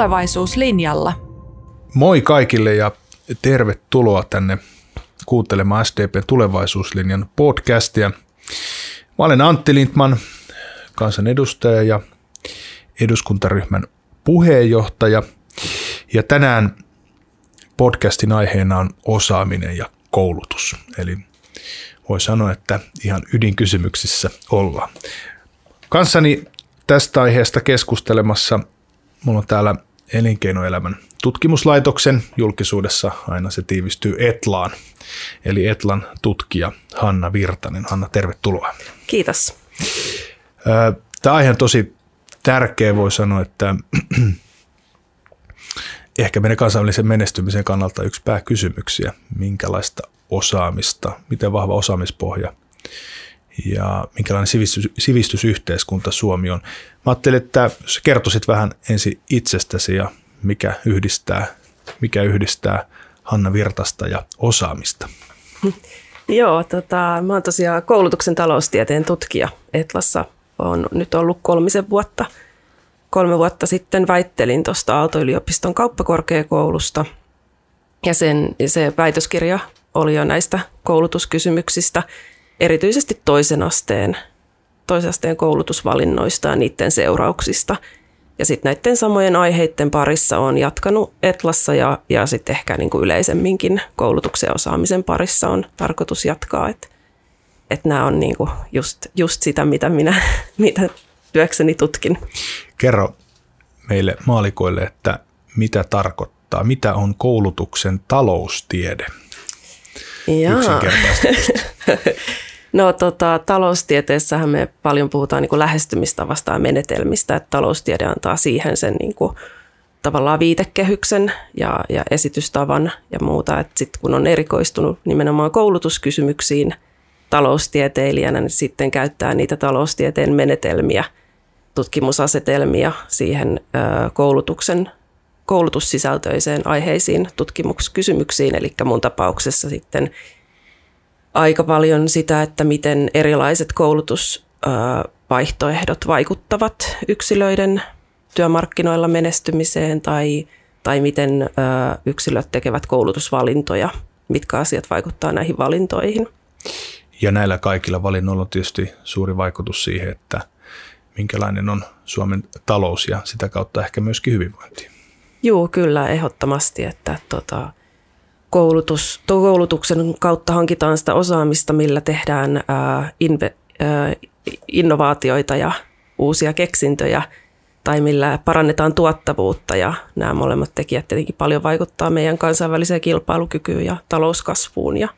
tulevaisuuslinjalla. Moi kaikille ja tervetuloa tänne kuuntelemaan SDPn tulevaisuuslinjan podcastia. Mä olen Antti Lindman, kansanedustaja ja eduskuntaryhmän puheenjohtaja. Ja tänään podcastin aiheena on osaaminen ja koulutus. Eli voi sanoa, että ihan ydinkysymyksissä ollaan. Kanssani tästä aiheesta keskustelemassa mulla on täällä elinkeinoelämän tutkimuslaitoksen julkisuudessa aina se tiivistyy Etlaan, eli Etlan tutkija Hanna Virtanen. Hanna, tervetuloa. Kiitos. Tämä aihe on tosi tärkeä, voi sanoa, että ehkä meidän kansainvälisen menestymisen kannalta yksi pääkysymyksiä, minkälaista osaamista, miten vahva osaamispohja ja minkälainen sivistys, sivistysyhteiskunta Suomi on. Mä ajattelin, että jos kertoisit vähän ensin itsestäsi ja mikä yhdistää, mikä yhdistää Hanna Virtasta ja osaamista. Joo, tota, mä oon tosiaan koulutuksen taloustieteen tutkija Etlassa. on nyt ollut kolmisen vuotta. Kolme vuotta sitten väittelin tuosta Aalto-yliopiston kauppakorkeakoulusta. Ja sen, se väitöskirja oli jo näistä koulutuskysymyksistä – erityisesti toisen asteen, toisen asteen koulutusvalinnoista ja niiden seurauksista. Ja sitten näiden samojen aiheiden parissa on jatkanut Etlassa ja, ja sitten ehkä niin kuin yleisemminkin koulutuksen ja osaamisen parissa on tarkoitus jatkaa. Että et nämä on niin kuin just, just sitä, mitä minä mitä työkseni tutkin. Kerro meille maalikoille, että mitä tarkoittaa, mitä on koulutuksen taloustiede? Jaa. No tota, taloustieteessähän me paljon puhutaan niin lähestymistavasta ja menetelmistä, että taloustiede antaa siihen sen niin kuin, tavallaan viitekehyksen ja, ja esitystavan ja muuta. Sitten kun on erikoistunut nimenomaan koulutuskysymyksiin taloustieteilijänä, niin sitten käyttää niitä taloustieteen menetelmiä, tutkimusasetelmia siihen ö, koulutuksen koulutussisältöiseen aiheisiin tutkimuskysymyksiin, eli mun tapauksessa sitten – aika paljon sitä, että miten erilaiset koulutusvaihtoehdot vaikuttavat yksilöiden työmarkkinoilla menestymiseen tai, tai miten yksilöt tekevät koulutusvalintoja, mitkä asiat vaikuttaa näihin valintoihin. Ja näillä kaikilla valinnoilla on tietysti suuri vaikutus siihen, että minkälainen on Suomen talous ja sitä kautta ehkä myöskin hyvinvointi. Joo, kyllä, ehdottomasti, että tota, koulutus, koulutuksen kautta hankitaan sitä osaamista, millä tehdään ää, inve, ää, innovaatioita ja uusia keksintöjä tai millä parannetaan tuottavuutta ja nämä molemmat tekijät tietenkin paljon vaikuttaa meidän kansainväliseen kilpailukykyyn ja talouskasvuun ja,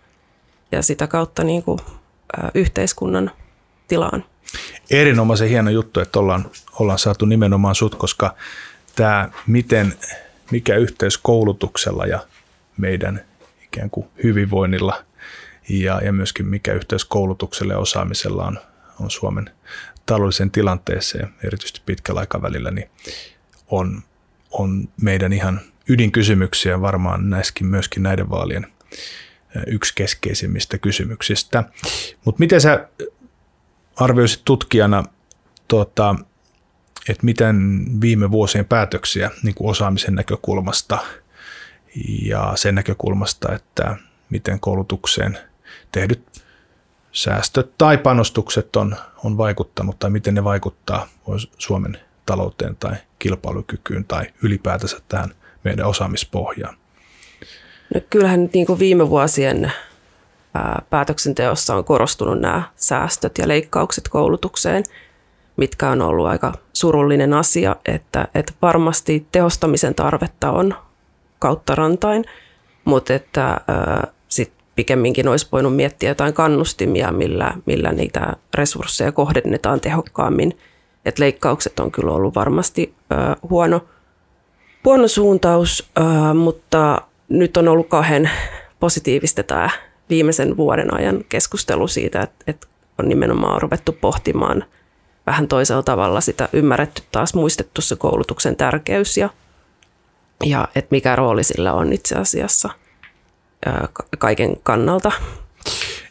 ja sitä kautta niin kuin, ää, yhteiskunnan tilaan. Erinomaisen hieno juttu, että ollaan, ollaan saatu nimenomaan sut, koska tämä miten, mikä yhteys koulutuksella ja meidän ikään kuin hyvinvoinnilla ja, ja myöskin mikä yhteys koulutukselle ja osaamisella on, on Suomen taloudellisen tilanteeseen, erityisesti pitkällä aikavälillä, niin on, on meidän ihan ydinkysymyksiä varmaan näissäkin myöskin näiden vaalien yksi keskeisimmistä kysymyksistä. Mutta miten sä arvioisit tutkijana, tuota, että miten viime vuosien päätöksiä niin kuin osaamisen näkökulmasta – ja sen näkökulmasta, että miten koulutukseen tehdyt säästöt tai panostukset on, on vaikuttanut tai miten ne vaikuttaa Suomen talouteen tai kilpailukykyyn tai ylipäätänsä tähän meidän osaamispohjaan. No kyllähän niin kuin viime vuosien päätöksenteossa on korostunut nämä säästöt ja leikkaukset koulutukseen, mitkä on ollut aika surullinen asia, että, että varmasti tehostamisen tarvetta on, kautta rantain, mutta että sit pikemminkin olisi voinut miettiä jotain kannustimia, millä, millä niitä resursseja kohdennetaan tehokkaammin. Et leikkaukset on kyllä ollut varmasti huono, huono suuntaus, mutta nyt on ollut kauhean positiivista tämä viimeisen vuoden ajan keskustelu siitä, että, että on nimenomaan ruvettu pohtimaan vähän toisella tavalla sitä ymmärretty taas muistettu se koulutuksen tärkeys ja ja että mikä rooli sillä on itse asiassa kaiken kannalta.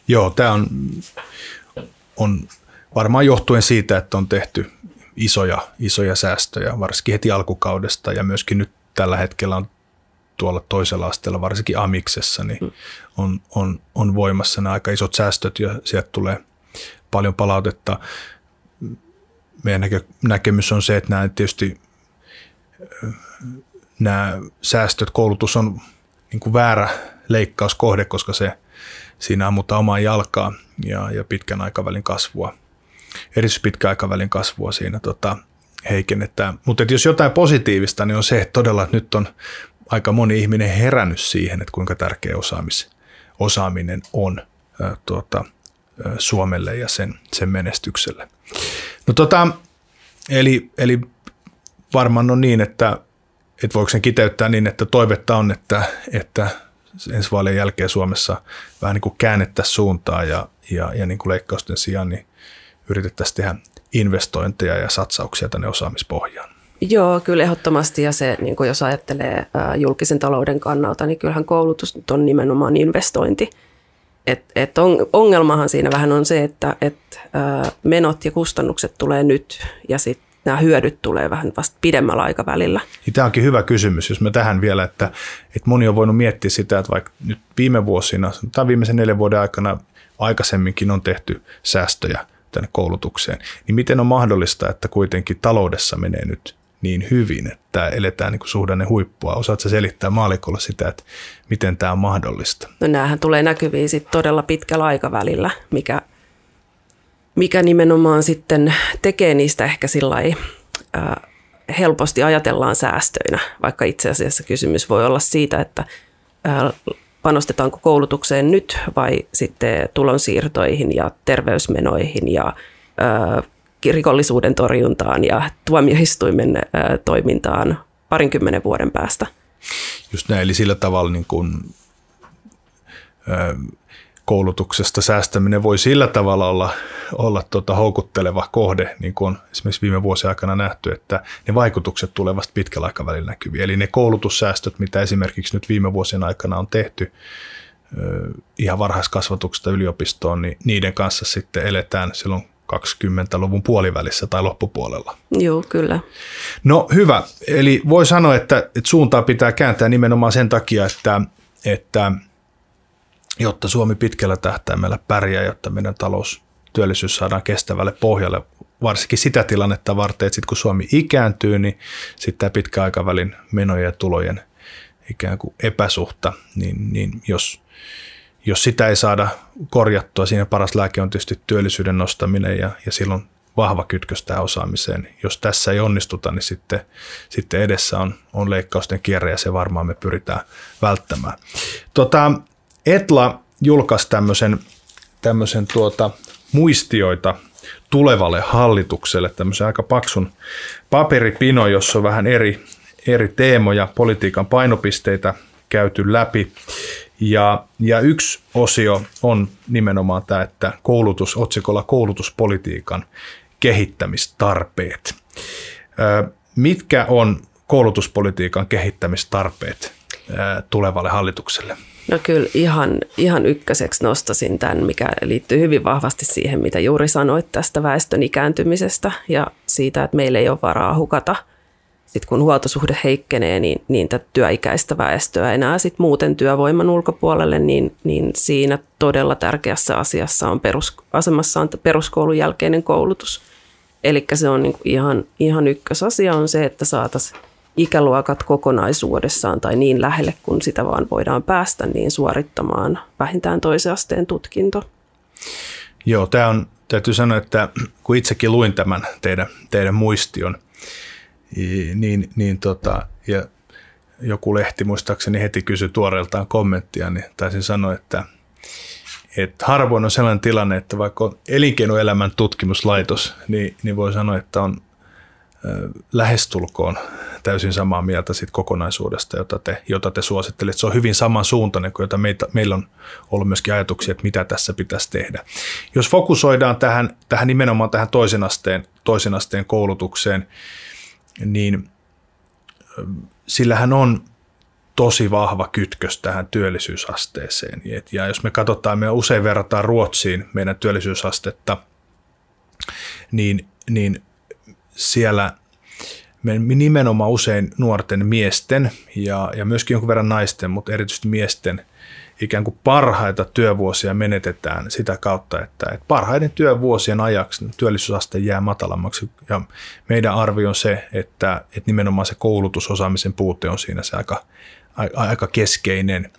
Joo, tämä on, on varmaan johtuen siitä, että on tehty isoja, isoja säästöjä, varsinkin heti alkukaudesta ja myöskin nyt tällä hetkellä on tuolla toisella asteella, varsinkin Amiksessa, niin mm. on, on, on voimassa nämä aika isot säästöt ja sieltä tulee paljon palautetta. Meidän näkö, näkemys on se, että nämä tietysti nämä säästöt, koulutus on niin kuin väärä leikkauskohde, koska se siinä ammutaan omaa jalkaa ja, ja pitkän aikavälin kasvua, erityisesti pitkän aikavälin kasvua siinä tota, heikennetään. Mutta jos jotain positiivista, niin on se, että todella että nyt on aika moni ihminen herännyt siihen, että kuinka tärkeä osaamis, osaaminen on ä, tuota, ä, Suomelle ja sen, sen menestykselle. No tota, eli, eli varmaan on niin, että, että voiko sen kiteyttää niin, että toivetta on, että, että ensi vaalien jälkeen Suomessa vähän niin kuin käännettäisiin suuntaa ja, ja, ja niin kuin leikkausten sijaan niin yritettäisiin tehdä investointeja ja satsauksia tänne osaamispohjaan. Joo, kyllä ehdottomasti. Ja se, niin kuin jos ajattelee julkisen talouden kannalta, niin kyllähän koulutus on nimenomaan investointi. Et, et on, ongelmahan siinä vähän on se, että et, menot ja kustannukset tulee nyt ja sitten nämä hyödyt tulee vähän vasta pidemmällä aikavälillä. Niin tämä onkin hyvä kysymys, jos me tähän vielä, että, että moni on voinut miettiä sitä, että vaikka nyt viime vuosina tai viimeisen neljän vuoden aikana aikaisemminkin on tehty säästöjä tänne koulutukseen, niin miten on mahdollista, että kuitenkin taloudessa menee nyt niin hyvin, että eletään niin kuin suhdanne huippua. Osaatko selittää maalikolla sitä, että miten tämä on mahdollista? No näähän tulee näkyviin sit todella pitkällä aikavälillä, mikä mikä nimenomaan sitten tekee niistä ehkä sillä helposti ajatellaan säästöinä, vaikka itse asiassa kysymys voi olla siitä, että panostetaanko koulutukseen nyt vai sitten tulonsiirtoihin ja terveysmenoihin ja rikollisuuden torjuntaan ja tuomioistuimen toimintaan parinkymmenen vuoden päästä. Just näin, eli sillä tavalla niin kuin, koulutuksesta säästäminen voi sillä tavalla olla, olla tota houkutteleva kohde, niin kuin on esimerkiksi viime vuosien aikana nähty, että ne vaikutukset tulevat pitkällä aikavälillä näkyviin. Eli ne koulutussäästöt, mitä esimerkiksi nyt viime vuosien aikana on tehty ihan varhaiskasvatuksesta yliopistoon, niin niiden kanssa sitten eletään silloin 20-luvun puolivälissä tai loppupuolella. Joo, kyllä. No hyvä. Eli voi sanoa, että, että suuntaa pitää kääntää nimenomaan sen takia, että, että – jotta Suomi pitkällä tähtäimellä pärjää, jotta meidän talous, työllisyys saadaan kestävälle pohjalle, varsinkin sitä tilannetta varten, että sitten kun Suomi ikääntyy, niin sitten tämä pitkäaikavälin menojen ja tulojen ikään kuin epäsuhta, niin, niin jos, jos sitä ei saada korjattua, siinä paras lääke on tietysti työllisyyden nostaminen ja, ja silloin vahva kytkös tähän osaamiseen. Jos tässä ei onnistuta, niin sitten, sitten edessä on, on leikkausten kierre ja se varmaan me pyritään välttämään. Tota, Etla julkaisi tämmöisen, tämmöisen tuota, muistioita tulevalle hallitukselle, tämmöisen aika paksun paperipino, jossa on vähän eri, eri teemoja, politiikan painopisteitä käyty läpi. Ja, ja yksi osio on nimenomaan tämä, että koulutus, otsikolla koulutuspolitiikan kehittämistarpeet. Mitkä on koulutuspolitiikan kehittämistarpeet tulevalle hallitukselle? No kyllä ihan, ihan ykköseksi nostasin tämän, mikä liittyy hyvin vahvasti siihen, mitä juuri sanoit tästä väestön ikääntymisestä ja siitä, että meillä ei ole varaa hukata. Sitten kun huoltosuhde heikkenee, niin, niin tätä työikäistä väestöä enää sit muuten työvoiman ulkopuolelle, niin, niin siinä todella tärkeässä asiassa on perus, asemassa on peruskoulun jälkeinen koulutus. Eli se on niin ihan, ihan ykkösasia on se, että saataisiin ikäluokat kokonaisuudessaan tai niin lähelle kuin sitä vaan voidaan päästä, niin suorittamaan vähintään toisen asteen tutkinto. Joo, tämä on, täytyy sanoa, että kun itsekin luin tämän teidän, teidän muistion, niin, niin tota, ja joku lehti muistaakseni heti kysyi tuoreeltaan kommenttia, niin taisin sanoa, että, että harvoin on sellainen tilanne, että vaikka on elinkeinoelämän tutkimuslaitos, niin, niin voi sanoa, että on lähestulkoon täysin samaa mieltä siitä kokonaisuudesta, jota te, jota te suosittelit. Se on hyvin samansuuntainen kuin jota meitä, meillä on ollut myöskin ajatuksia, että mitä tässä pitäisi tehdä. Jos fokusoidaan tähän, tähän nimenomaan tähän toisen asteen, toisen asteen koulutukseen, niin sillähän on tosi vahva kytkös tähän työllisyysasteeseen. Ja jos me katsotaan, me usein verrataan Ruotsiin meidän työllisyysastetta, niin, niin siellä me nimenomaan usein nuorten miesten ja, ja myöskin jonkun verran naisten, mutta erityisesti miesten ikään kuin parhaita työvuosia menetetään sitä kautta, että, että parhaiden työvuosien ajaksi työllisyysaste jää matalammaksi. Ja meidän arvio on se, että, että nimenomaan se koulutusosaamisen puute on siinä se aika, aika keskeinen.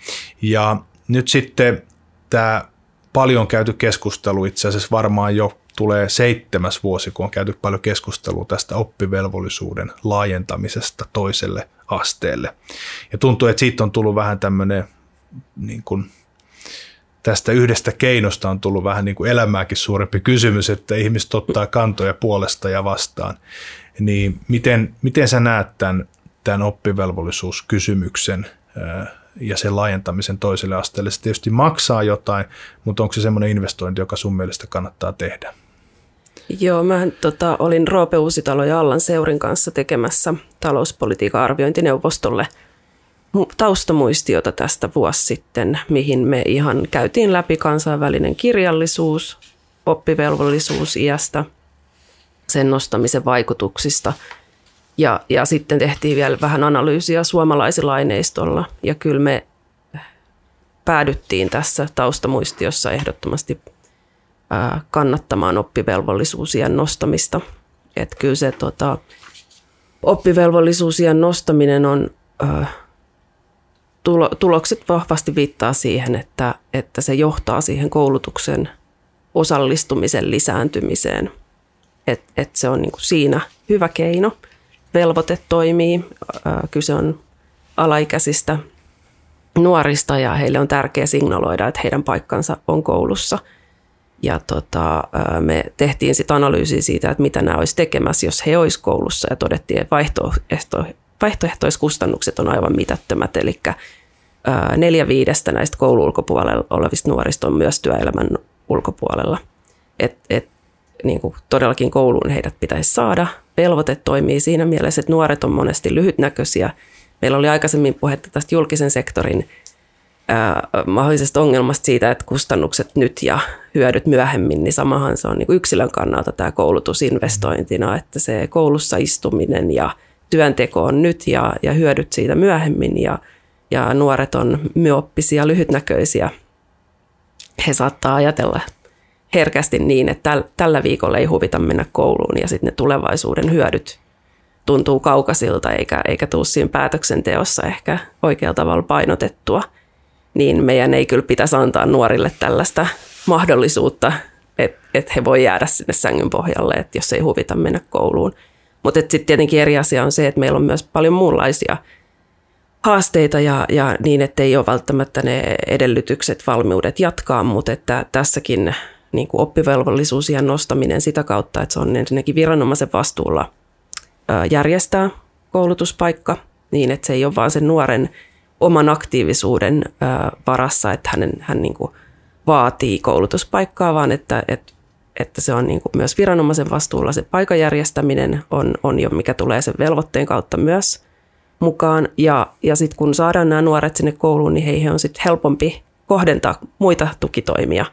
Ja nyt sitten tämä paljon käyty keskustelu itse asiassa varmaan jo tulee seitsemäs vuosi, kun on käyty paljon keskustelua tästä oppivelvollisuuden laajentamisesta toiselle asteelle. Ja tuntuu, että siitä on tullut vähän tämmöinen niin kuin, tästä yhdestä keinosta on tullut vähän niin kuin elämääkin suurempi kysymys, että ihmiset ottaa kantoja puolesta ja vastaan. Niin miten, miten sä näet tämän, tämän oppivelvollisuuskysymyksen ja sen laajentamisen toiselle asteelle? Se tietysti maksaa jotain, mutta onko se semmoinen investointi, joka sun mielestä kannattaa tehdä? Joo, mä tota, olin Roope Uusitalo ja Allan Seurin kanssa tekemässä talouspolitiikan arviointineuvostolle taustamuistiota tästä vuosi sitten, mihin me ihan käytiin läpi kansainvälinen kirjallisuus, oppivelvollisuus iästä, sen nostamisen vaikutuksista. Ja, ja sitten tehtiin vielä vähän analyysiä suomalaisilla aineistolla. Ja kyllä me päädyttiin tässä taustamuistiossa ehdottomasti kannattamaan oppivelvollisuusien nostamista. Että kyllä se tota, oppivelvollisuusien nostaminen on, tulo, tulokset vahvasti viittaa siihen, että, että se johtaa siihen koulutuksen osallistumisen lisääntymiseen. Että et se on niin kuin siinä hyvä keino. Velvoite toimii, kyse on alaikäisistä nuorista ja heille on tärkeää signaloida, että heidän paikkansa on koulussa – ja tota, me tehtiin sitten analyysi siitä, että mitä nämä olisi tekemässä, jos he olisi koulussa ja todettiin, että vaihtoehto, vaihtoehtoiskustannukset on aivan mitättömät, eli neljä viidestä näistä koulun ulkopuolella olevista nuorista on myös työelämän ulkopuolella. Et, et, niin kuin todellakin kouluun heidät pitäisi saada. Velvoite toimii siinä mielessä, että nuoret on monesti lyhytnäköisiä. Meillä oli aikaisemmin puhetta tästä julkisen sektorin mahdollisesta ongelmasta siitä, että kustannukset nyt ja hyödyt myöhemmin, niin samahan se on niin kuin yksilön kannalta tämä koulutus investointina, että se koulussa istuminen ja työnteko on nyt ja, ja hyödyt siitä myöhemmin ja, ja nuoret on myoppisia, lyhytnäköisiä. He saattaa ajatella herkästi niin, että täl, tällä viikolla ei huvita mennä kouluun ja sitten ne tulevaisuuden hyödyt tuntuu kaukaisilta eikä, eikä tule siinä päätöksenteossa ehkä oikealla tavalla painotettua – niin meidän ei kyllä pitäisi antaa nuorille tällaista mahdollisuutta, että et he voi jäädä sinne sängyn pohjalle, että jos ei huvita mennä kouluun. Mutta sitten tietenkin eri asia on se, että meillä on myös paljon muunlaisia haasteita ja, ja niin, että ei ole välttämättä ne edellytykset, valmiudet jatkaa, mutta että tässäkin niin kuin oppivelvollisuusien nostaminen sitä kautta, että se on ensinnäkin viranomaisen vastuulla järjestää koulutuspaikka niin, että se ei ole vaan sen nuoren oman aktiivisuuden varassa, että hänen, hän niin kuin vaatii koulutuspaikkaa, vaan että, että, että se on niin kuin myös viranomaisen vastuulla se paikan järjestäminen on, on jo, mikä tulee sen velvoitteen kautta myös mukaan. Ja, ja sitten kun saadaan nämä nuoret sinne kouluun, niin heihin on sitten helpompi kohdentaa muita tukitoimia.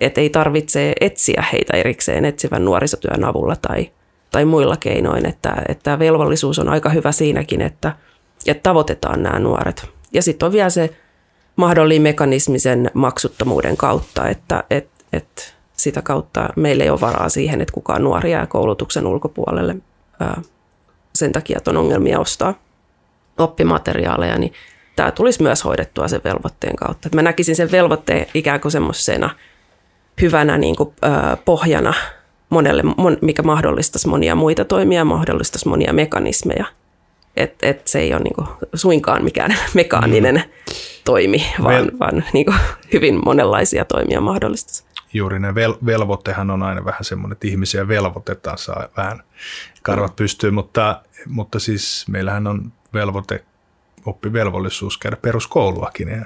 Että ei tarvitse etsiä heitä erikseen etsivän nuorisotyön avulla tai, tai muilla keinoin. Että, että velvollisuus on aika hyvä siinäkin, että, että tavoitetaan nämä nuoret ja sitten on vielä se mahdollinen mekanismi sen maksuttomuuden kautta, että et, et sitä kautta meillä ei ole varaa siihen, että kukaan nuori jää koulutuksen ulkopuolelle ää, sen takia, että on ongelmia ostaa oppimateriaaleja, niin tämä tulisi myös hoidettua sen velvoitteen kautta. Et mä näkisin sen velvoitteen ikään kuin semmoisena hyvänä niin kuin, ää, pohjana monelle, mikä mahdollistaisi monia muita toimia, mahdollistaisi monia mekanismeja – että et se ei ole niinku suinkaan mikään mekaaninen mm. toimi, vaan, Vel- vaan niinku hyvin monenlaisia toimia mahdollista. Juuri ne vel- velvoittehan on aina vähän semmoinen, että ihmisiä velvoitetaan, saa vähän karvat mm. pystyy, mutta, mutta siis meillähän on velvoite, oppivelvollisuus käydä peruskouluakin. Ja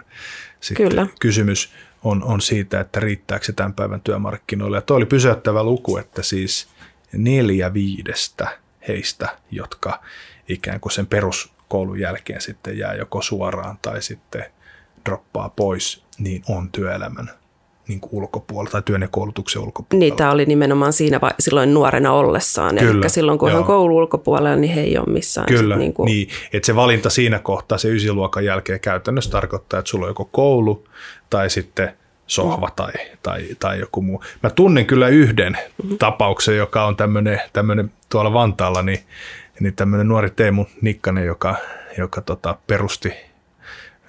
sitten Kyllä. kysymys on, on siitä, että riittääkö se tämän päivän työmarkkinoille. Ja tuo oli pysäyttävä luku, että siis neljä viidestä heistä, jotka ikään kuin sen peruskoulun jälkeen sitten jää joko suoraan tai sitten droppaa pois, niin on työelämän niin kuin ulkopuolella tai työn ja koulutuksen ulkopuolella. Niin, tämä oli nimenomaan siinä vai, silloin nuorena ollessaan. Kyllä, Eli silloin kun joo. hän koulu ulkopuolella, niin he ei ole missään. Kyllä, niin, kuin... niin että se valinta siinä kohtaa se ysiluokan jälkeen käytännössä tarkoittaa, että sulla on joko koulu tai sitten sohva tai, tai, tai joku muu. Mä tunnen kyllä yhden mm-hmm. tapauksen, joka on tämmöinen tuolla Vantaalla, niin, niin tämmöinen nuori Teemu Nikkanen, joka, joka tota, perusti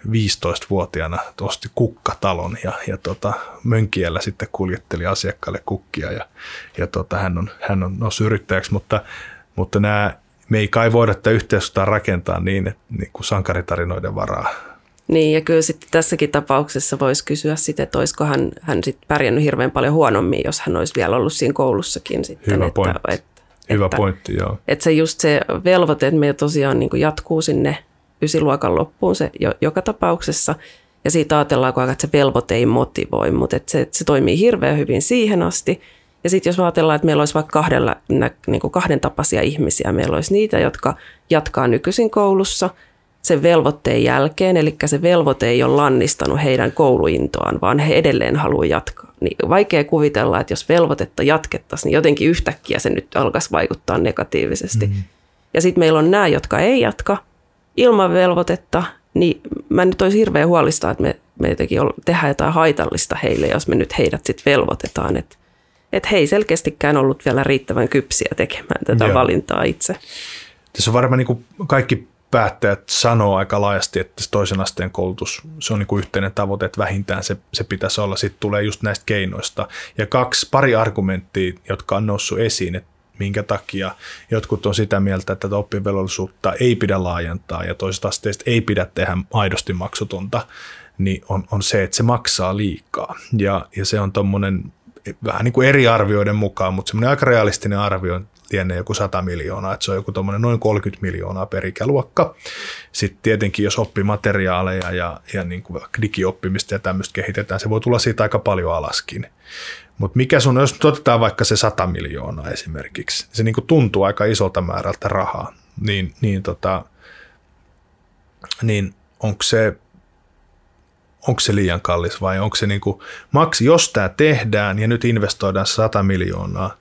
15-vuotiaana osti kukkatalon ja, ja tota, Mönkiellä sitten kuljetteli asiakkaille kukkia ja, ja tota, hän, on, hän on noussut yrittäjäksi, mutta, mutta nämä, me ei kai voida tätä yhteiskuntaa rakentaa niin, että, niin kuin sankaritarinoiden varaa. Niin ja kyllä sitten tässäkin tapauksessa voisi kysyä sitten, että olisiko hän, hän sitten pärjännyt hirveän paljon huonommin, jos hän olisi vielä ollut siinä koulussakin sitten. Hyvä että, pointti. Että, Hyvä että, pointti, joo. Että se just se velvoite, että me tosiaan niin jatkuu sinne ysiluokan loppuun se jo, joka tapauksessa. Ja siitä ajatellaan koko ajan, että se velvoite ei motivoi, mutta että se, että se toimii hirveän hyvin siihen asti. Ja sitten jos ajatellaan, että meillä olisi vaikka kahdella, niin kuin kahden tapaisia ihmisiä, meillä olisi niitä, jotka jatkaa nykyisin koulussa sen velvoitteen jälkeen, eli se velvoite ei ole lannistanut heidän kouluintoaan, vaan he edelleen haluavat jatkaa. Niin vaikea kuvitella, että jos velvoitetta jatkettaisiin, niin jotenkin yhtäkkiä se nyt alkaisi vaikuttaa negatiivisesti. Mm-hmm. Ja sitten meillä on nämä, jotka ei jatka, ilman velvoitetta, niin mä nyt olisi hirveän huolista, että me, me jotenkin tehdään jotain haitallista heille, jos me nyt heidät sitten velvoitetaan. Että et he ei selkeästikään ollut vielä riittävän kypsiä tekemään tätä Joo. valintaa itse. Tässä on varmaan niin kaikki päättäjät sanoo aika laajasti, että toisen asteen koulutus, se on niin kuin yhteinen tavoite, että vähintään se, se pitäisi olla. Sitten tulee just näistä keinoista. Ja kaksi, pari argumenttia, jotka on noussut esiin, että minkä takia jotkut on sitä mieltä, että tätä oppivelvollisuutta ei pidä laajentaa ja toisesta asteesta ei pidä tehdä aidosti maksutonta, niin on, on se, että se maksaa liikaa. Ja, ja se on tuommoinen vähän niin kuin eri arvioiden mukaan, mutta semmoinen aika realistinen arvio lienee joku 100 miljoonaa, että se on joku tuommoinen noin 30 miljoonaa per ikäluokka. Sitten tietenkin, jos oppimateriaaleja ja, ja niin kuin digioppimista ja tämmöistä kehitetään, se voi tulla siitä aika paljon alaskin. Mutta mikä sun, jos otetaan vaikka se 100 miljoonaa esimerkiksi, se niin kuin tuntuu aika isolta määrältä rahaa, niin, niin, tota, niin onko se, onko se liian kallis vai onko se niin kuin, maksi, jos tämä tehdään ja nyt investoidaan 100 miljoonaa,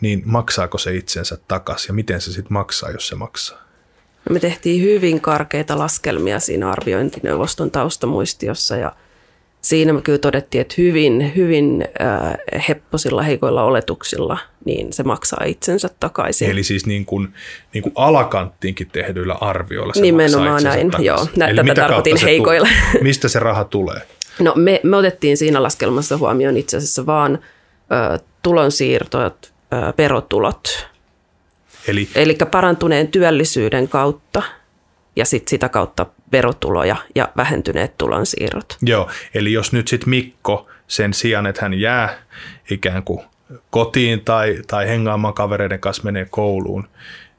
niin maksaako se itsensä takaisin ja miten se sitten maksaa, jos se maksaa? Me tehtiin hyvin karkeita laskelmia siinä arviointineuvoston taustamuistiossa ja – siinä me kyllä todettiin, että hyvin, hyvin äh, hepposilla, heikoilla oletuksilla, niin se maksaa itsensä takaisin. Eli siis niin kuin, niin kuin alakanttiinkin tehdyillä arvioilla se Nimenomaan näin, takaisin. joo. Nä, Eli tätä tarkoitin heikoilla. Tu- mistä se raha tulee? No me, me otettiin siinä laskelmassa huomioon itse asiassa vaan ö, tulonsiirtot, ö, verotulot. Eli, Eli parantuneen työllisyyden kautta ja sit sitä kautta verotuloja ja vähentyneet tulonsiirrot. Joo, eli jos nyt sitten Mikko sen sijaan, että hän jää ikään kuin kotiin tai, tai hengaamaan kavereiden kanssa menee kouluun,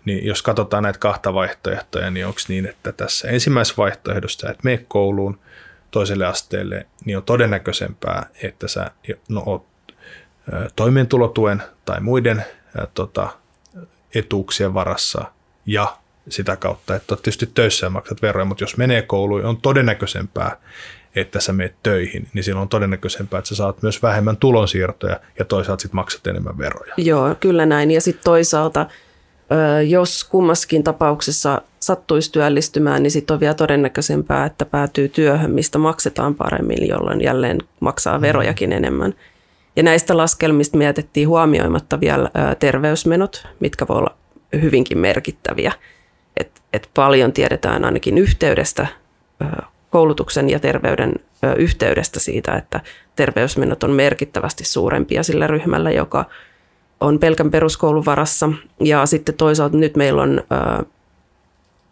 niin jos katsotaan näitä kahta vaihtoehtoja, niin onko niin, että tässä ensimmäisessä vaihtoehdossa, että mene kouluun toiselle asteelle, niin on todennäköisempää, että sä no, oot toimeentulotuen tai muiden tota, etuuksien varassa ja sitä kautta, että olet tietysti töissä ja maksat veroja, mutta jos menee kouluun, on todennäköisempää, että sä menet töihin, niin silloin on todennäköisempää, että sä saat myös vähemmän tulonsiirtoja ja toisaalta sitten maksat enemmän veroja. Joo, kyllä näin. Ja sitten toisaalta, jos kummaskin tapauksessa sattuisi työllistymään, niin sitten on vielä todennäköisempää, että päätyy työhön, mistä maksetaan paremmin, jolloin jälleen maksaa mm. verojakin enemmän. Ja näistä laskelmista mietittiin huomioimatta vielä terveysmenot, mitkä voi olla hyvinkin merkittäviä että et paljon tiedetään ainakin yhteydestä, koulutuksen ja terveyden yhteydestä siitä, että terveysmenot on merkittävästi suurempia sillä ryhmällä, joka on pelkän peruskoulun varassa. Ja sitten toisaalta nyt meillä on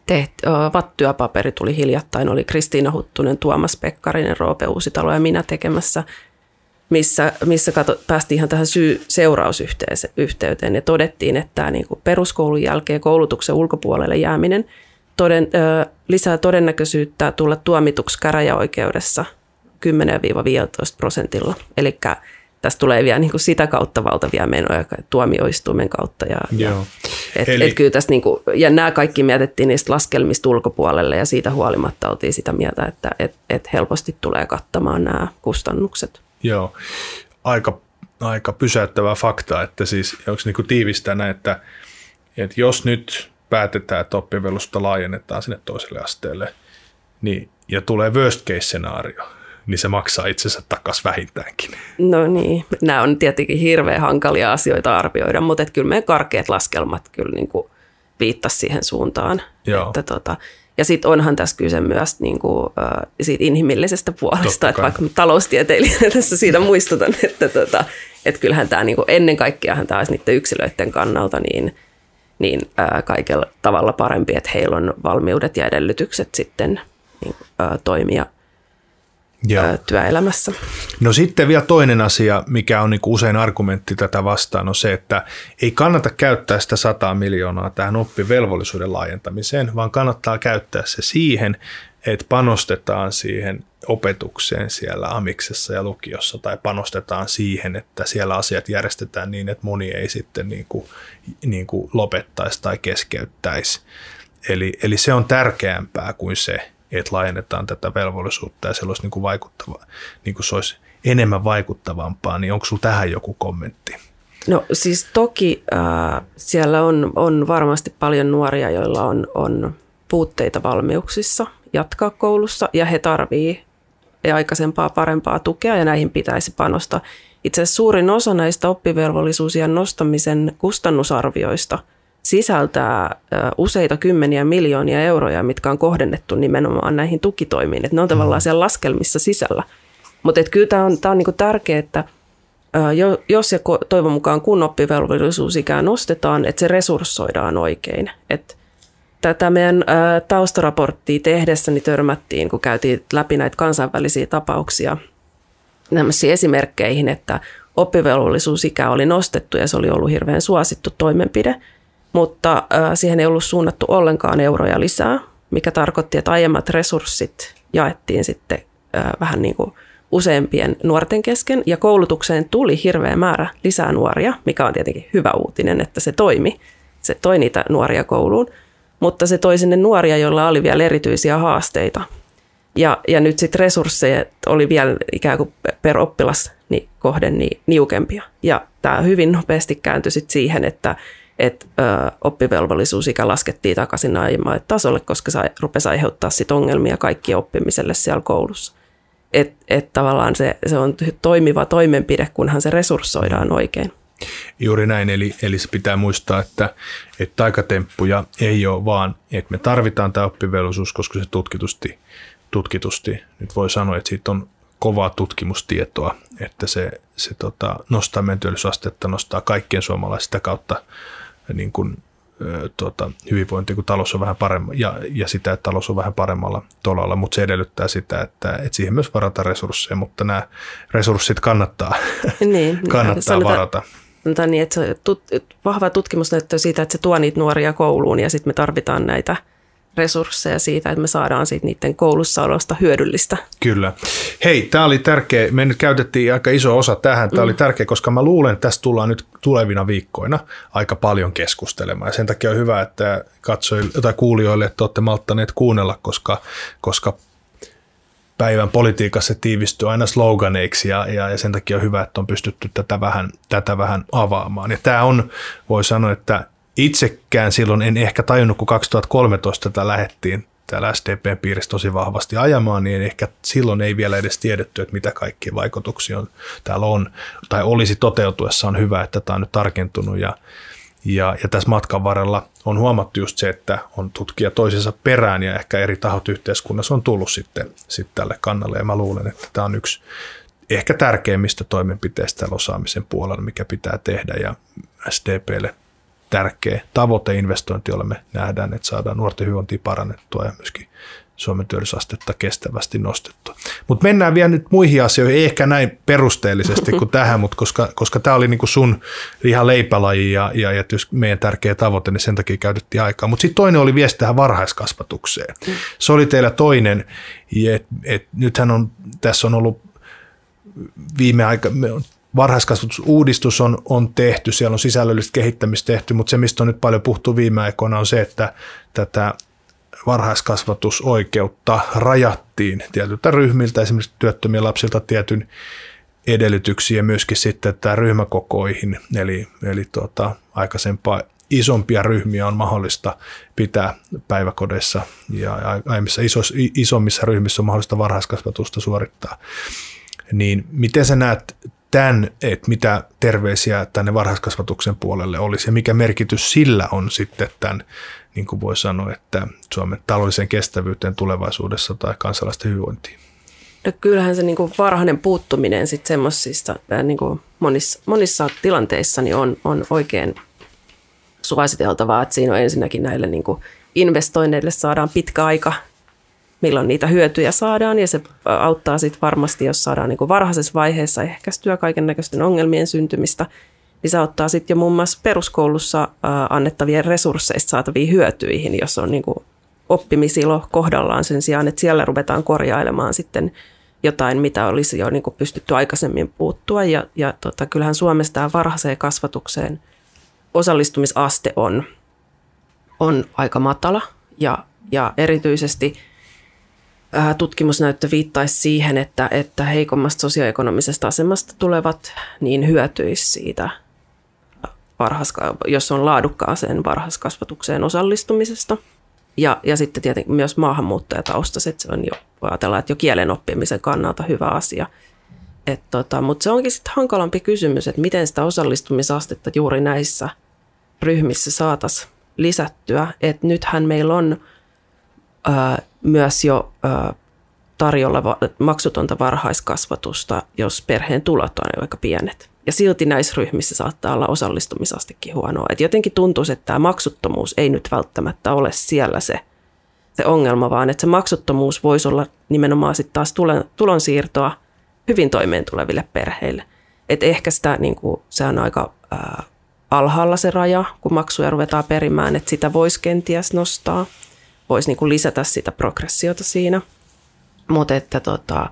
tehty, vattyöpaperi tuli hiljattain, oli Kristiina Huttunen, Tuomas Pekkarinen, Roope Uusitalo ja minä tekemässä – missä, missä kato, päästiin ihan tähän syy-seurausyhteyteen ja todettiin, että tämä niin kuin peruskoulun jälkeen koulutuksen ulkopuolelle jääminen toden, ö, lisää todennäköisyyttä tulla tuomituksi käräjäoikeudessa 10-15 prosentilla. Eli tästä tulee vielä niin kuin sitä kautta valtavia menoja tuomioistuimen kautta. Ja, Joo. Et, Eli... et kyllä tästä niin kuin, ja nämä kaikki mietittiin niistä laskelmista ulkopuolelle ja siitä huolimatta oltiin sitä mieltä, että et, et helposti tulee kattamaan nämä kustannukset. Joo, aika, aika pysäyttävä fakta, että siis onko niin tiivistää näin, että, että jos nyt päätetään, että oppivelvosta laajennetaan sinne toiselle asteelle, niin, ja tulee worst case scenaario, niin se maksaa itsensä takaisin vähintäänkin. No niin, nämä on tietenkin hirveän hankalia asioita arvioida, mutta että kyllä meidän karkeat laskelmat kyllä niin kuin viittasi siihen suuntaan. Joo. Että tota, ja sitten onhan tässä kyse myös niin kuin, äh, siitä inhimillisestä puolesta, että vaikka taloustieteilijänä tässä siitä muistutan, että, tota, että kyllähän tämä niin kuin ennen kaikkea tämä olisi niiden yksilöiden kannalta niin, niin äh, kaikella tavalla parempi, että heillä on valmiudet ja edellytykset sitten niin, äh, toimia – Joo. työelämässä. No sitten vielä toinen asia, mikä on niin usein argumentti tätä vastaan, on se, että ei kannata käyttää sitä 100 miljoonaa tähän oppivelvollisuuden laajentamiseen, vaan kannattaa käyttää se siihen, että panostetaan siihen opetukseen siellä amiksessa ja lukiossa tai panostetaan siihen, että siellä asiat järjestetään niin, että moni ei sitten niin kuin, niin kuin lopettaisi tai keskeyttäisi. Eli, eli se on tärkeämpää kuin se, että laajennetaan tätä velvollisuutta ja se olisi niin kuin vaikuttava, niin kuin se olisi enemmän vaikuttavampaa, niin onko sinulla tähän joku kommentti? No siis toki äh, siellä on, on varmasti paljon nuoria, joilla on, on puutteita valmiuksissa jatkaa koulussa ja he tarvii aikaisempaa parempaa tukea ja näihin pitäisi panostaa. Itse asiassa suurin osa näistä oppivelvollisuusien nostamisen kustannusarvioista – sisältää useita kymmeniä miljoonia euroja, mitkä on kohdennettu nimenomaan näihin tukitoimiin. Että ne on tavallaan mm. siellä laskelmissa sisällä. Mutta kyllä tämä on, tää on niinku tärkeää, että jos ja toivon mukaan kun oppivelvollisuusikää nostetaan, että se resurssoidaan oikein. Et tätä meidän taustaraporttia tehdessä niin törmättiin, kun käytiin läpi näitä kansainvälisiä tapauksia, nämmöisiin esimerkkeihin, että oppivelvollisuusikä oli nostettu ja se oli ollut hirveän suosittu toimenpide – mutta siihen ei ollut suunnattu ollenkaan euroja lisää, mikä tarkoitti, että aiemmat resurssit jaettiin sitten vähän niin kuin useampien nuorten kesken ja koulutukseen tuli hirveä määrä lisää nuoria, mikä on tietenkin hyvä uutinen, että se toimi. Se toi niitä nuoria kouluun, mutta se toi sinne nuoria, joilla oli vielä erityisiä haasteita. Ja, ja nyt sitten resursseja oli vielä ikään kuin per oppilas niin kohden niin niukempia. Ja tämä hyvin nopeasti kääntyi sitten siihen, että että ö, oppivelvollisuusikä laskettiin takaisin aiemmalle tasolle, koska se rupesi aiheuttaa sit ongelmia kaikki oppimiselle siellä koulussa. Että et tavallaan se, se on toimiva toimenpide, kunhan se resurssoidaan oikein. Juuri näin, eli, eli se pitää muistaa, että, että taikatemppuja ei ole vaan, että me tarvitaan tämä oppivelvollisuus, koska se tutkitusti, tutkitusti, nyt voi sanoa, että siitä on kovaa tutkimustietoa, että se, se tota, nostaa meidän työllisyysastetta, nostaa kaikkien suomalaisista kautta niin kuin, tuota, hyvinvointi, kun talous on vähän paremma, ja, ja sitä, että talous on vähän paremmalla tolalla, mutta se edellyttää sitä, että, että siihen myös varataan resursseja, mutta nämä resurssit kannattaa, niin, kannattaa sanotaan, varata. Sanotaan niin, että se tut, vahva tutkimus näyttää siitä, että se tuo niitä nuoria kouluun ja sitten me tarvitaan näitä – resursseja siitä, että me saadaan siitä niiden koulussa olosta hyödyllistä. Kyllä. Hei, tämä oli tärkeä. Me nyt käytettiin aika iso osa tähän. Tämä mm. oli tärkeä, koska mä luulen, että tästä tullaan nyt tulevina viikkoina aika paljon keskustelemaan. Ja sen takia on hyvä, että katsojille tai kuulijoille, että olette malttaneet kuunnella, koska, koska päivän politiikassa se tiivistyy aina sloganeiksi ja, ja, ja sen takia on hyvä, että on pystytty tätä vähän, tätä vähän avaamaan. Ja tämä on, voi sanoa, että itsekään silloin en ehkä tajunnut, kun 2013 tätä lähettiin täällä SDPn piirissä tosi vahvasti ajamaan, niin ehkä silloin ei vielä edes tiedetty, että mitä kaikkia vaikutuksia on, täällä on, tai olisi toteutuessa on hyvä, että tämä on nyt tarkentunut. Ja, ja, ja tässä matkan varrella on huomattu just se, että on tutkija toisensa perään ja ehkä eri tahot yhteiskunnassa on tullut sitten, sitten tälle kannalle. Ja mä luulen, että tämä on yksi ehkä tärkeimmistä toimenpiteistä osaamisen puolella, mikä pitää tehdä. Ja SDPlle tärkeä tavoite investointi, jolla me nähdään, että saadaan nuorten hyvinvointia parannettua ja myöskin Suomen työllisyysastetta kestävästi nostettua. Mutta mennään vielä nyt muihin asioihin, ei ehkä näin perusteellisesti kuin tähän, mutta koska, koska tämä oli niinku sun ihan leipälaji ja, ja, ja meidän tärkeä tavoite, niin sen takia käytettiin aikaa. Mutta sitten toinen oli viesti tähän varhaiskasvatukseen. Se oli teillä toinen, että et nythän on, tässä on ollut viime aika, varhaiskasvatusuudistus on, on tehty, siellä on sisällöllistä kehittämistä tehty, mutta se, mistä on nyt paljon puhuttu viime aikoina, on se, että tätä varhaiskasvatusoikeutta rajattiin tietyltä ryhmiltä, esimerkiksi työttömiä lapsilta tietyn edellytyksiä myöskin sitten tämä ryhmäkokoihin, eli, eli tuota, aikaisempaa isompia ryhmiä on mahdollista pitää päiväkodeissa ja aiemmissa isos, isommissa ryhmissä on mahdollista varhaiskasvatusta suorittaa. Niin miten sä näet tämän, että mitä terveisiä tänne varhaiskasvatuksen puolelle olisi ja mikä merkitys sillä on sitten tämän, niin kuin voi sanoa, että Suomen taloudelliseen kestävyyteen tulevaisuudessa tai kansalaisten hyvinvointiin? No kyllähän se niin kuin varhainen puuttuminen sitten semmoisissa niin kuin monissa, monissa tilanteissa niin on, on oikein suositeltavaa, että siinä on ensinnäkin näille niin kuin investoinneille saadaan pitkä aika, milloin niitä hyötyjä saadaan, ja se auttaa sitten varmasti, jos saadaan niin varhaisessa vaiheessa ehkäistyä kaiken näköisten ongelmien syntymistä, niin se auttaa sitten jo muun muassa peruskoulussa annettavien resursseista saataviin hyötyihin, jos on niin oppimisilo kohdallaan sen sijaan, että siellä ruvetaan korjailemaan sitten jotain, mitä olisi jo niin pystytty aikaisemmin puuttua. Ja, ja tota, kyllähän Suomessa tämä varhaiseen kasvatukseen osallistumisaste on, on aika matala ja, ja erityisesti tutkimusnäyttö viittaisi siihen, että, että heikommasta sosioekonomisesta asemasta tulevat niin hyötyisi siitä, varhaiska- jos on laadukkaaseen varhaiskasvatukseen osallistumisesta – ja, ja sitten tietenkin myös maahanmuuttajataustaiset, se on jo, voi ajatella, että jo kielen oppimisen kannalta hyvä asia. Tota, mutta se onkin sitten hankalampi kysymys, että miten sitä osallistumisastetta juuri näissä ryhmissä saataisiin lisättyä. Et nythän meillä on myös jo tarjolla maksutonta varhaiskasvatusta, jos perheen tulot on aika pienet. Ja silti näissä ryhmissä saattaa olla osallistumisastekin huonoa. Et jotenkin tuntuu, että tämä maksuttomuus ei nyt välttämättä ole siellä se, se ongelma, vaan että se maksuttomuus voisi olla nimenomaan sitten taas tulonsiirtoa hyvin toimeen tuleville perheille. Et ehkä sitä, niin kuin, se on aika ää, alhaalla se raja, kun maksuja ruvetaan perimään, että sitä voisi kenties nostaa. Voisi niin lisätä sitä progressiota siinä. Mutta että, tota,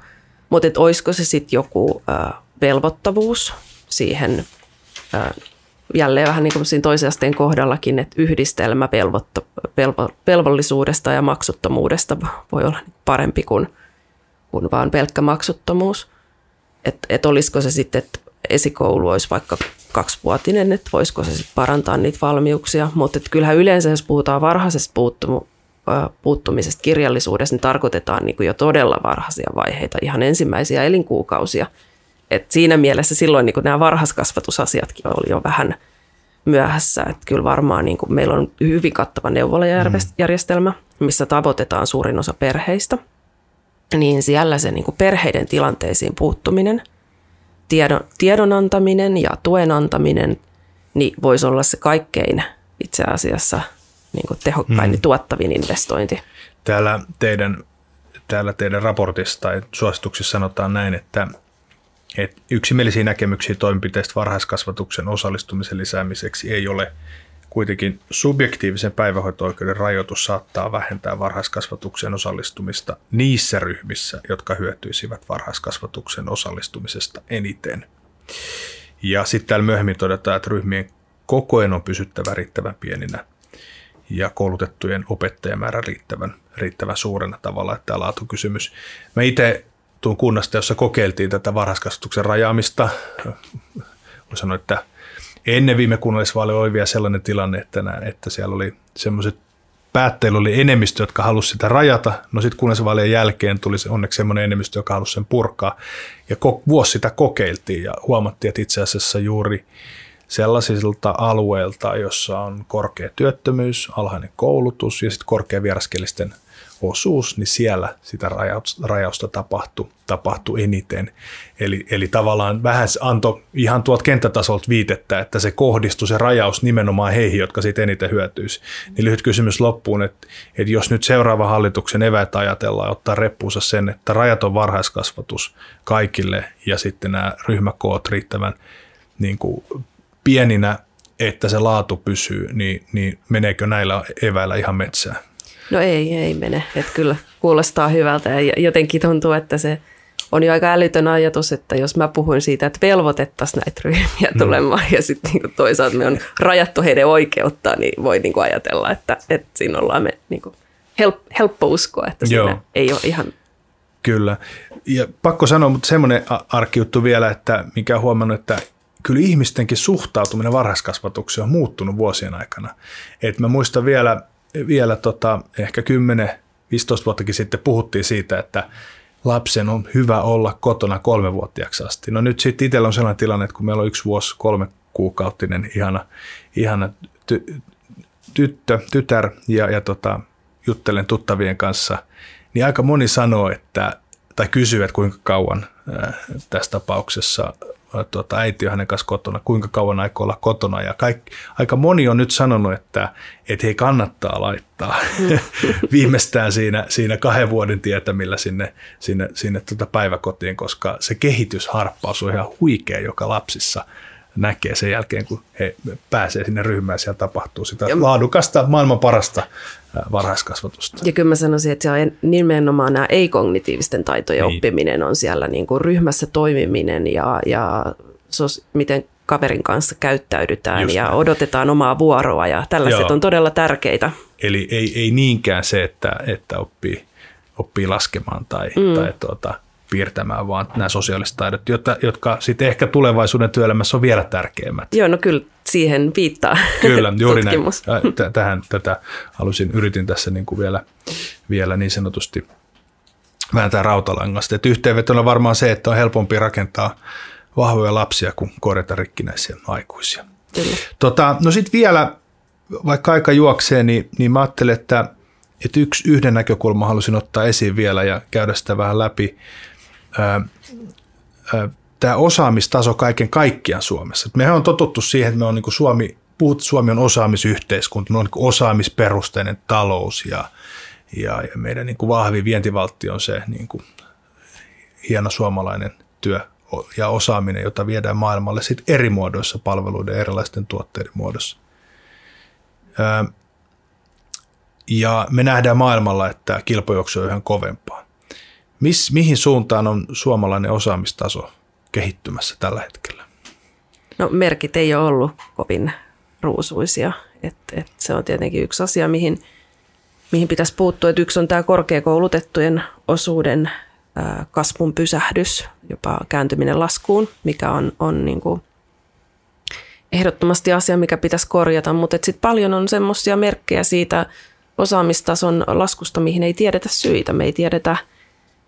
mut että olisiko se sitten joku ää, velvoittavuus siihen jälleen vähän niin kuin siinä toisen asteen kohdallakin, että yhdistelmä velvoitto, velvo, velvollisuudesta ja maksuttomuudesta voi olla parempi kuin, kuin vaan pelkkä maksuttomuus. Että et olisiko se sitten, että esikoulu olisi vaikka kaksivuotinen, että voisiko se sitten parantaa niitä valmiuksia. Mutta kyllähän yleensä, jos puhutaan varhaisesta puuttumu, puuttumisesta kirjallisuudesta, niin tarkoitetaan niin kuin jo todella varhaisia vaiheita, ihan ensimmäisiä elinkuukausia – et siinä mielessä silloin niin nämä varhaiskasvatusasiatkin oli jo vähän myöhässä. Et kyllä varmaan niin kuin meillä on hyvin kattava neuvolajärjestelmä, missä tavoitetaan suurin osa perheistä. Niin siellä se niin kuin perheiden tilanteisiin puuttuminen, tiedon, tiedon antaminen ja tuen antaminen niin voisi olla se kaikkein itse asiassa niin kuin tehokkain mm. tuottavin investointi. Täällä teidän, täällä teidän raportissa tai suosituksissa sanotaan näin, että että yksimielisiä näkemyksiä toimenpiteistä varhaiskasvatuksen osallistumisen lisäämiseksi ei ole. Kuitenkin subjektiivisen päivähoito-oikeuden rajoitus saattaa vähentää varhaiskasvatuksen osallistumista niissä ryhmissä, jotka hyötyisivät varhaiskasvatuksen osallistumisesta eniten. Ja sitten täällä myöhemmin todetaan, että ryhmien kokoen on pysyttävä riittävän pieninä ja koulutettujen opettajamäärä riittävän, riittävän suurena tavalla, että tämä laatukysymys. Mä itse tuun kunnasta, jossa kokeiltiin tätä varhaiskasvatuksen rajaamista. Voin sanoa, että ennen viime kunnallisvaaleja oli vielä sellainen tilanne, että, nää, että siellä oli semmoiset päättäjillä oli enemmistö, jotka halusi sitä rajata. No sitten kunnallisvaalien jälkeen tuli onneksi semmoinen enemmistö, joka halusi sen purkaa. Ja ko- vuosi sitä kokeiltiin ja huomattiin, että itse asiassa juuri sellaisilta alueilta, jossa on korkea työttömyys, alhainen koulutus ja sitten korkea vieraskielisten – osuus, niin siellä sitä rajausta tapahtui, tapahtui eniten. Eli, eli tavallaan vähän antoi ihan tuolta kenttätasolta viitettä, että se kohdistui se rajaus nimenomaan heihin, jotka siitä eniten hyötyisi. Niin lyhyt kysymys loppuun, että, että jos nyt seuraava hallituksen eväät ajatellaan ottaa reppuunsa sen, että rajaton varhaiskasvatus kaikille ja sitten nämä ryhmäkoot riittävän niin kuin pieninä, että se laatu pysyy, niin, niin meneekö näillä eväillä ihan metsään? No ei, ei mene. Että kyllä kuulostaa hyvältä ja jotenkin tuntuu, että se on jo aika älytön ajatus, että jos mä puhuin siitä, että velvoitettaisiin näitä ryhmiä mm. tulemaan mm. ja sitten niin toisaalta me on rajattu heidän oikeutta, niin voi niin ajatella, että, että siinä ollaan me niin help, helppo uskoa, että Joo. siinä ei ole ihan Kyllä. Ja pakko sanoa, mutta semmoinen arkijuttu vielä, että mikä on huomannut, että kyllä ihmistenkin suhtautuminen varhaiskasvatukseen on muuttunut vuosien aikana. Et mä muistan vielä, vielä tota, ehkä 10-15 vuottakin sitten puhuttiin siitä, että lapsen on hyvä olla kotona kolmevuotiaaksi asti. No nyt sitten itsellä on sellainen tilanne, että kun meillä on yksi vuosi kolme kuukautinen ihana, ihana ty, tyttö, tytär ja, ja tota, juttelen tuttavien kanssa, niin aika moni sanoo, että, tai kysyy, että kuinka kauan ää, tässä tapauksessa tuota, äiti on hänen kanssa kotona, kuinka kauan aikoo olla kotona. Ja kaikki, aika moni on nyt sanonut, että, että hei kannattaa laittaa viimeistään siinä, siinä kahden vuoden tietämillä sinne, sinne, sinne tuota päiväkotiin, koska se kehitysharppaus on ihan huikea, joka lapsissa näkee sen jälkeen, kun he pääsee sinne ryhmään ja siellä tapahtuu sitä ja laadukasta, maailman parasta varhaiskasvatusta. Ja kyllä mä sanoisin, että se on nimenomaan nämä ei-kognitiivisten taitojen niin. oppiminen on siellä niin kuin ryhmässä toimiminen ja, ja sos, miten kaverin kanssa käyttäydytään Just ja näin. odotetaan omaa vuoroa ja tällaiset Joo. on todella tärkeitä. Eli ei, ei niinkään se, että, että oppii, oppii laskemaan tai, mm. tai tuota, piirtämään, vaan nämä sosiaaliset taidot, jotka, jotka sitten ehkä tulevaisuuden työelämässä on vielä tärkeimmät. Joo, no kyllä siihen viittaa Kyllä, juuri tutkimus. näin. Tähän, tätä halusin, yritin tässä niin kuin vielä, vielä niin sanotusti vääntää rautalangasta. Et yhteenvetona varmaan se, että on helpompi rakentaa vahvoja lapsia kuin korjata rikkinäisiä aikuisia. Kyllä. Tota, no sitten vielä, vaikka aika juoksee, niin, niin mä ajattelen, että, että yksi yhden näkökulma halusin ottaa esiin vielä ja käydä sitä vähän läpi tämä osaamistaso kaiken kaikkiaan Suomessa. Mehän on totuttu siihen, että me on niin kuin Suomi, puhut, Suomi on osaamisyhteiskunta, me on niin osaamisperusteinen talous ja, ja, ja meidän niin kuin vahvi vientivaltio on se niin kuin hieno suomalainen työ ja osaaminen, jota viedään maailmalle sit eri muodoissa palveluiden erilaisten tuotteiden muodossa. Ja me nähdään maailmalla, että kilpajuoksu on ihan kovempaa. Mis, mihin suuntaan on suomalainen osaamistaso kehittymässä tällä hetkellä? No merkit ei ole ollut kovin ruusuisia. Et, et se on tietenkin yksi asia, mihin, mihin pitäisi puuttua. Et yksi on tämä korkeakoulutettujen osuuden kasvun pysähdys, jopa kääntyminen laskuun, mikä on, on niin kuin ehdottomasti asia, mikä pitäisi korjata. Mutta sitten paljon on semmoisia merkkejä siitä osaamistason laskusta, mihin ei tiedetä syitä. Me ei tiedetä –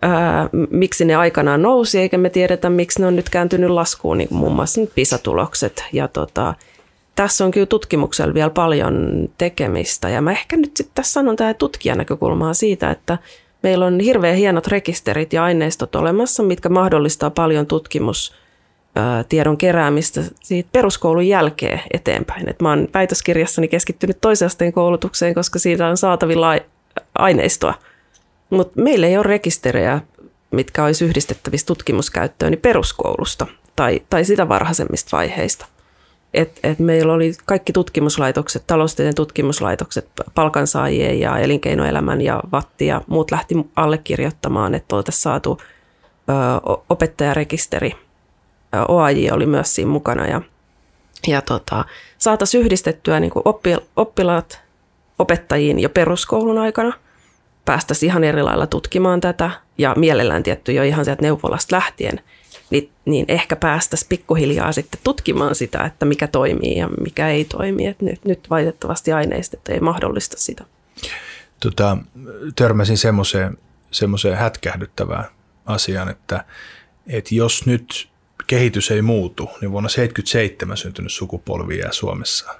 ää, miksi ne aikanaan nousi, eikä me tiedetä, miksi ne on nyt kääntynyt laskuun, niin muun muassa PISA-tulokset. Ja tota, tässä on kyllä tutkimuksella vielä paljon tekemistä. Ja mä ehkä nyt sitten tässä sanon tähän tutkijan näkökulmaa siitä, että meillä on hirveän hienot rekisterit ja aineistot olemassa, mitkä mahdollistaa paljon tutkimus tiedon keräämistä siitä peruskoulun jälkeen eteenpäin. Et mä oon väitöskirjassani keskittynyt toisen asteen koulutukseen, koska siitä on saatavilla aineistoa – mutta meillä ei ole rekisterejä, mitkä olisi yhdistettävissä tutkimuskäyttöön niin peruskoulusta tai, tai sitä varhaisemmista vaiheista. Et, et meillä oli kaikki tutkimuslaitokset, taloustieteen tutkimuslaitokset, palkansaajien ja elinkeinoelämän ja VATTI ja muut lähti allekirjoittamaan, että oltaisiin saatu ö, opettajarekisteri. OAJ oli myös siinä mukana ja, ja tota, saataisiin yhdistettyä niin oppilaat opettajiin jo peruskoulun aikana – päästäisiin ihan eri lailla tutkimaan tätä ja mielellään tietty jo ihan sieltä neuvolasta lähtien, niin, niin ehkä päästäisiin pikkuhiljaa sitten tutkimaan sitä, että mikä toimii ja mikä ei toimi. Et nyt, nyt valitettavasti aineistet ei mahdollista sitä. Tota, törmäsin semmoiseen, semmoiseen hätkähdyttävään asiaan, että, että jos nyt kehitys ei muutu, niin vuonna 1977 syntynyt sukupolvi jää Suomessa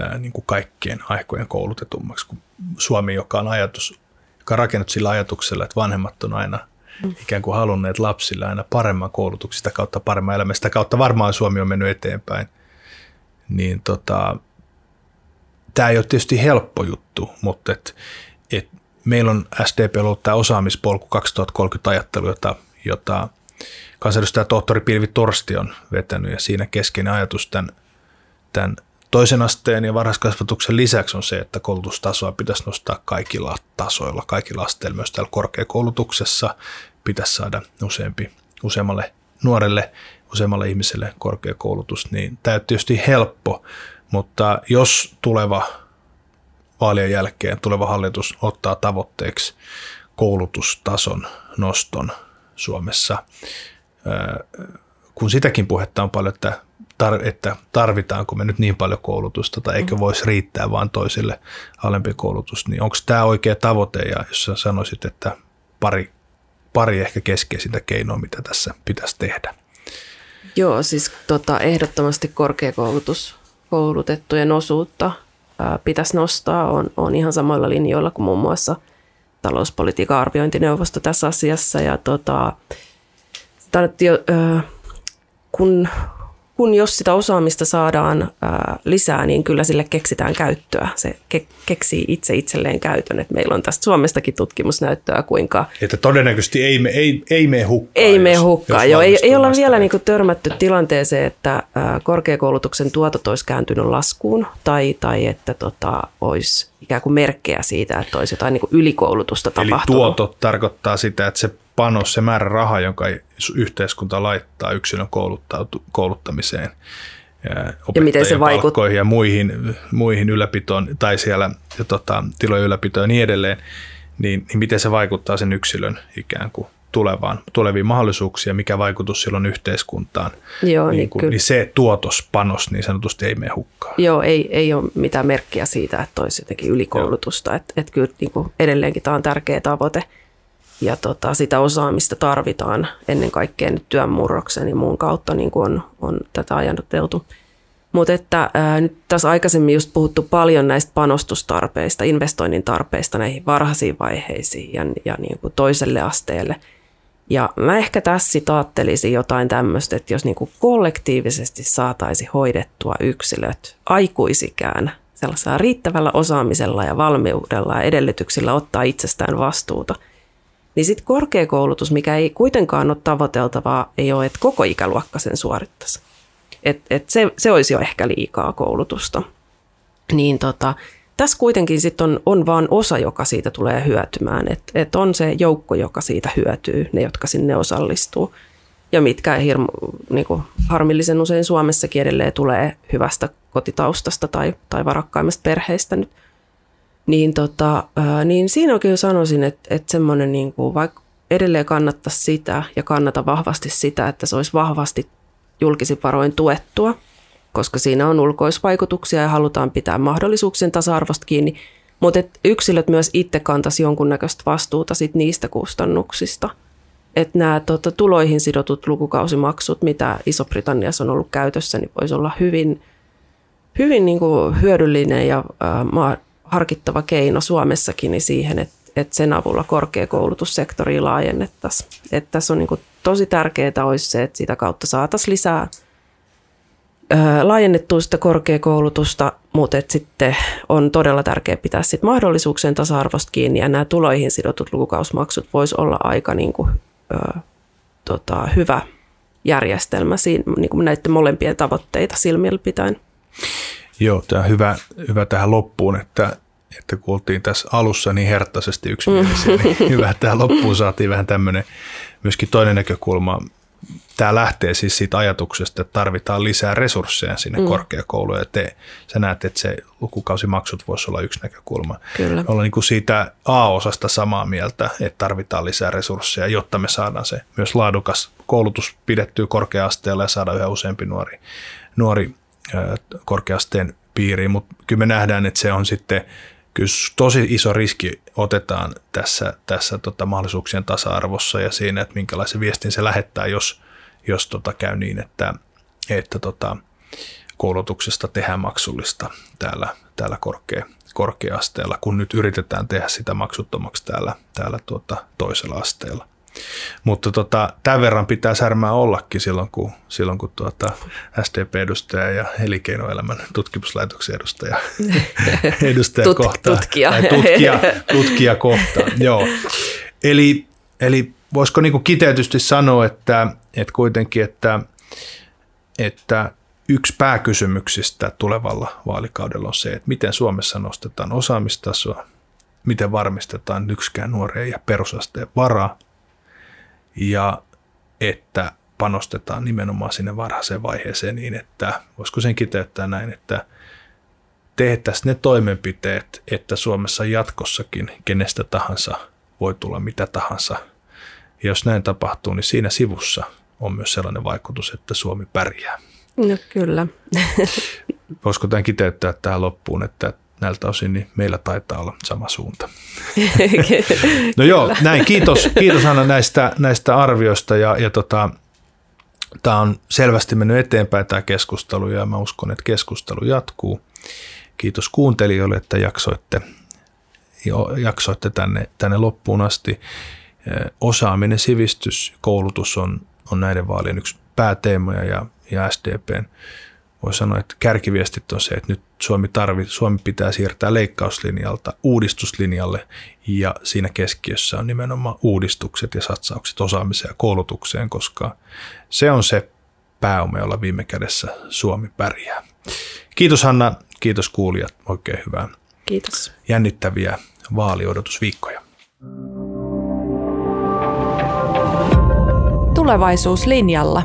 ää, niin kuin kaikkien aikojen koulutetummaksi, kun Suomi, joka on ajatus joka on rakennut sillä ajatuksella, että vanhemmat on aina ikään kuin halunneet lapsille aina paremman koulutuksen, sitä kautta paremman elämän, sitä kautta varmaan Suomi on mennyt eteenpäin. Niin tota, tämä ei ole tietysti helppo juttu, mutta et, et meillä on SDP ollut tämä osaamispolku 2030 ajattelu, jota, jota kansanedustaja tohtori Pilvi Torsti on vetänyt ja siinä keskeinen ajatus tämän, tämän Toisen asteen ja varhaiskasvatuksen lisäksi on se, että koulutustasoa pitäisi nostaa kaikilla tasoilla, kaikilla asteilla, myös täällä korkeakoulutuksessa pitäisi saada useampi, useammalle nuorelle, useammalle ihmiselle korkeakoulutus, niin tämä on tietysti helppo, mutta jos tuleva vaalien jälkeen tuleva hallitus ottaa tavoitteeksi koulutustason noston Suomessa. Kun sitäkin puhetta on paljon, että että tarvitaanko me nyt niin paljon koulutusta tai eikö mm. voisi riittää vaan toisille alempi koulutus, niin onko tämä oikea tavoite ja jos sä sanoisit, että pari, pari ehkä keskeisintä keinoa, mitä tässä pitäisi tehdä? Joo, siis tota, ehdottomasti korkeakoulutus, koulutettujen osuutta ää, pitäisi nostaa. On, on ihan samoilla linjoilla kuin muun muassa talouspolitiikan arviointineuvosto tässä asiassa. Ja tota, jo, ää, kun kun jos sitä osaamista saadaan ää, lisää, niin kyllä sille keksitään käyttöä. Se ke- keksii itse itselleen käytön. Et meillä on tästä Suomestakin tutkimusnäyttöä, kuinka... Että todennäköisesti ei, me, ei, ei mene hukkaan. Ei mene hukkaan, joo. Ei, ei olla vielä niinku törmätty tilanteeseen, että ää, korkeakoulutuksen tuotot olisi kääntynyt laskuun tai, tai että tota, olisi ikään kuin merkkejä siitä, että olisi jotain niinku ylikoulutusta tapahtunut. Eli tuotot tarkoittaa sitä, että se panos, se määrä rahaa, jonka yhteiskunta laittaa yksilön kouluttamiseen, ja miten se vaikuttaa ja muihin, muihin ylläpitoon tai siellä ja tota, tilojen ylläpitoon ja niin edelleen, niin, niin miten se vaikuttaa sen yksilön ikään kuin tulevaan, tuleviin mahdollisuuksiin ja mikä vaikutus silloin yhteiskuntaan. Joo, niin, niin, kuin, niin se tuotospanos niin sanotusti ei mene hukkaan. Joo, ei, ei ole mitään merkkiä siitä, että olisi jotenkin ylikoulutusta. Että et kyllä niin kuin edelleenkin tämä on tärkeä tavoite – ja tota, sitä osaamista tarvitaan ennen kaikkea nyt työn murroksen ja muun kautta niin kuin on, on tätä ajateltu. Mutta että ää, nyt tässä aikaisemmin just puhuttu paljon näistä panostustarpeista, investoinnin tarpeista näihin varhaisiin vaiheisiin ja, ja niin kuin toiselle asteelle. Ja mä ehkä tässä ajattelisin jotain tämmöistä, että jos niin kuin kollektiivisesti saataisiin hoidettua yksilöt aikuisikään sellaisella riittävällä osaamisella ja valmiudella ja edellytyksillä ottaa itsestään vastuuta – niin sitten korkeakoulutus, mikä ei kuitenkaan ole tavoiteltavaa, ei ole, että koko ikäluokka sen suorittaisi. Et, et se, se olisi jo ehkä liikaa koulutusta. Niin tota, tässä kuitenkin sit on, on vain osa, joka siitä tulee hyötymään. Että et on se joukko, joka siitä hyötyy, ne, jotka sinne osallistuu. Ja mitkä hirmu, niin kuin harmillisen usein Suomessakin edelleen tulee hyvästä kotitaustasta tai, tai varakkaimmasta perheistä nyt – niin, tota, niin siinä oikein sanoisin, että, että semmoinen niin kuin, vaikka edelleen kannattaa sitä ja kannata vahvasti sitä, että se olisi vahvasti julkisin varoin tuettua, koska siinä on ulkoisvaikutuksia ja halutaan pitää mahdollisuuksien tasa-arvosta kiinni, mutta yksilöt myös itse kantaisi jonkunnäköistä vastuuta sit niistä kustannuksista. Että nämä tota, tuloihin sidotut lukukausimaksut, mitä Iso-Britanniassa on ollut käytössä, niin voisi olla hyvin, hyvin niin kuin hyödyllinen ja ää, harkittava keino Suomessakin niin siihen, että, että sen avulla korkeakoulutussektoria laajennettaisiin. Että tässä on niin kuin tosi tärkeää olisi se, että sitä kautta saataisiin lisää laajennettua sitä korkeakoulutusta, mutta että sitten on todella tärkeää pitää sit mahdollisuuksien tasa-arvosta kiinni ja nämä tuloihin sidotut lukukausmaksut voisi olla aika niin kuin, ö, tota, hyvä järjestelmä siinä, niin kuin näiden molempien tavoitteita silmillä pitäen. Joo, tämä on hyvä, hyvä tähän loppuun, että, että kun oltiin tässä alussa niin herttaisesti yksimielisiä, niin hyvä, että tähän loppuun saatiin vähän tämmöinen myöskin toinen näkökulma. Tämä lähtee siis siitä ajatuksesta, että tarvitaan lisää resursseja sinne mm. korkeakouluun. Ja te, sä näet, että se lukukausimaksut voisi olla yksi näkökulma. Kyllä. Olla niin kuin siitä A-osasta samaa mieltä, että tarvitaan lisää resursseja, jotta me saadaan se myös laadukas koulutus pidettyä korkea-asteella ja saada yhä useampi nuori, nuori korkeasteen piiriin, mutta kyllä me nähdään, että se on sitten kyllä tosi iso riski otetaan tässä, tässä tota mahdollisuuksien tasa-arvossa ja siinä, että minkälaisen viestin se lähettää, jos, jos tota käy niin, että, että tota, koulutuksesta tehdään maksullista täällä, täällä korkea, korkea-asteella, kun nyt yritetään tehdä sitä maksuttomaksi täällä, täällä tuota toisella asteella. Mutta tota, tämän verran pitää särmää ollakin silloin, kun, silloin, kun tuota SDP-edustaja ja elinkeinoelämän tutkimuslaitoksen edustaja, edustaja Tut, kohtaa. Tutkija. Tai tutkija, tutkija kohtaa, joo. Eli, eli voisiko niin kiteytysti sanoa, että, että kuitenkin, että, että yksi pääkysymyksistä tulevalla vaalikaudella on se, että miten Suomessa nostetaan osaamistasoa, miten varmistetaan yksikään nuoreen ja perusasteen varaa – ja että panostetaan nimenomaan sinne varhaiseen vaiheeseen niin, että voisiko sen kiteyttää näin, että tehtäisiin ne toimenpiteet, että Suomessa jatkossakin kenestä tahansa voi tulla mitä tahansa. Ja jos näin tapahtuu, niin siinä sivussa on myös sellainen vaikutus, että Suomi pärjää. No kyllä. Voisiko tämän kiteyttää tähän loppuun, että näiltä osin niin meillä taitaa olla sama suunta. no joo, näin. Kiitos, kiitos Anna näistä, näistä arvioista ja, ja tota, tämä on selvästi mennyt eteenpäin tämä keskustelu ja mä uskon, että keskustelu jatkuu. Kiitos kuuntelijoille, että jaksoitte, jaksoitte tänne, tänne loppuun asti. Osaaminen, sivistys, koulutus on, on näiden vaalien yksi pääteemoja ja, ja SDPn voi sanoa, että kärkiviestit on se, että nyt Suomi, tarvi, Suomi pitää siirtää leikkauslinjalta uudistuslinjalle ja siinä keskiössä on nimenomaan uudistukset ja satsaukset osaamiseen ja koulutukseen, koska se on se pääoma, jolla viime kädessä Suomi pärjää. Kiitos Hanna, kiitos kuulijat, oikein hyvää. Kiitos. Jännittäviä vaaliodotusviikkoja. Tulevaisuuslinjalla.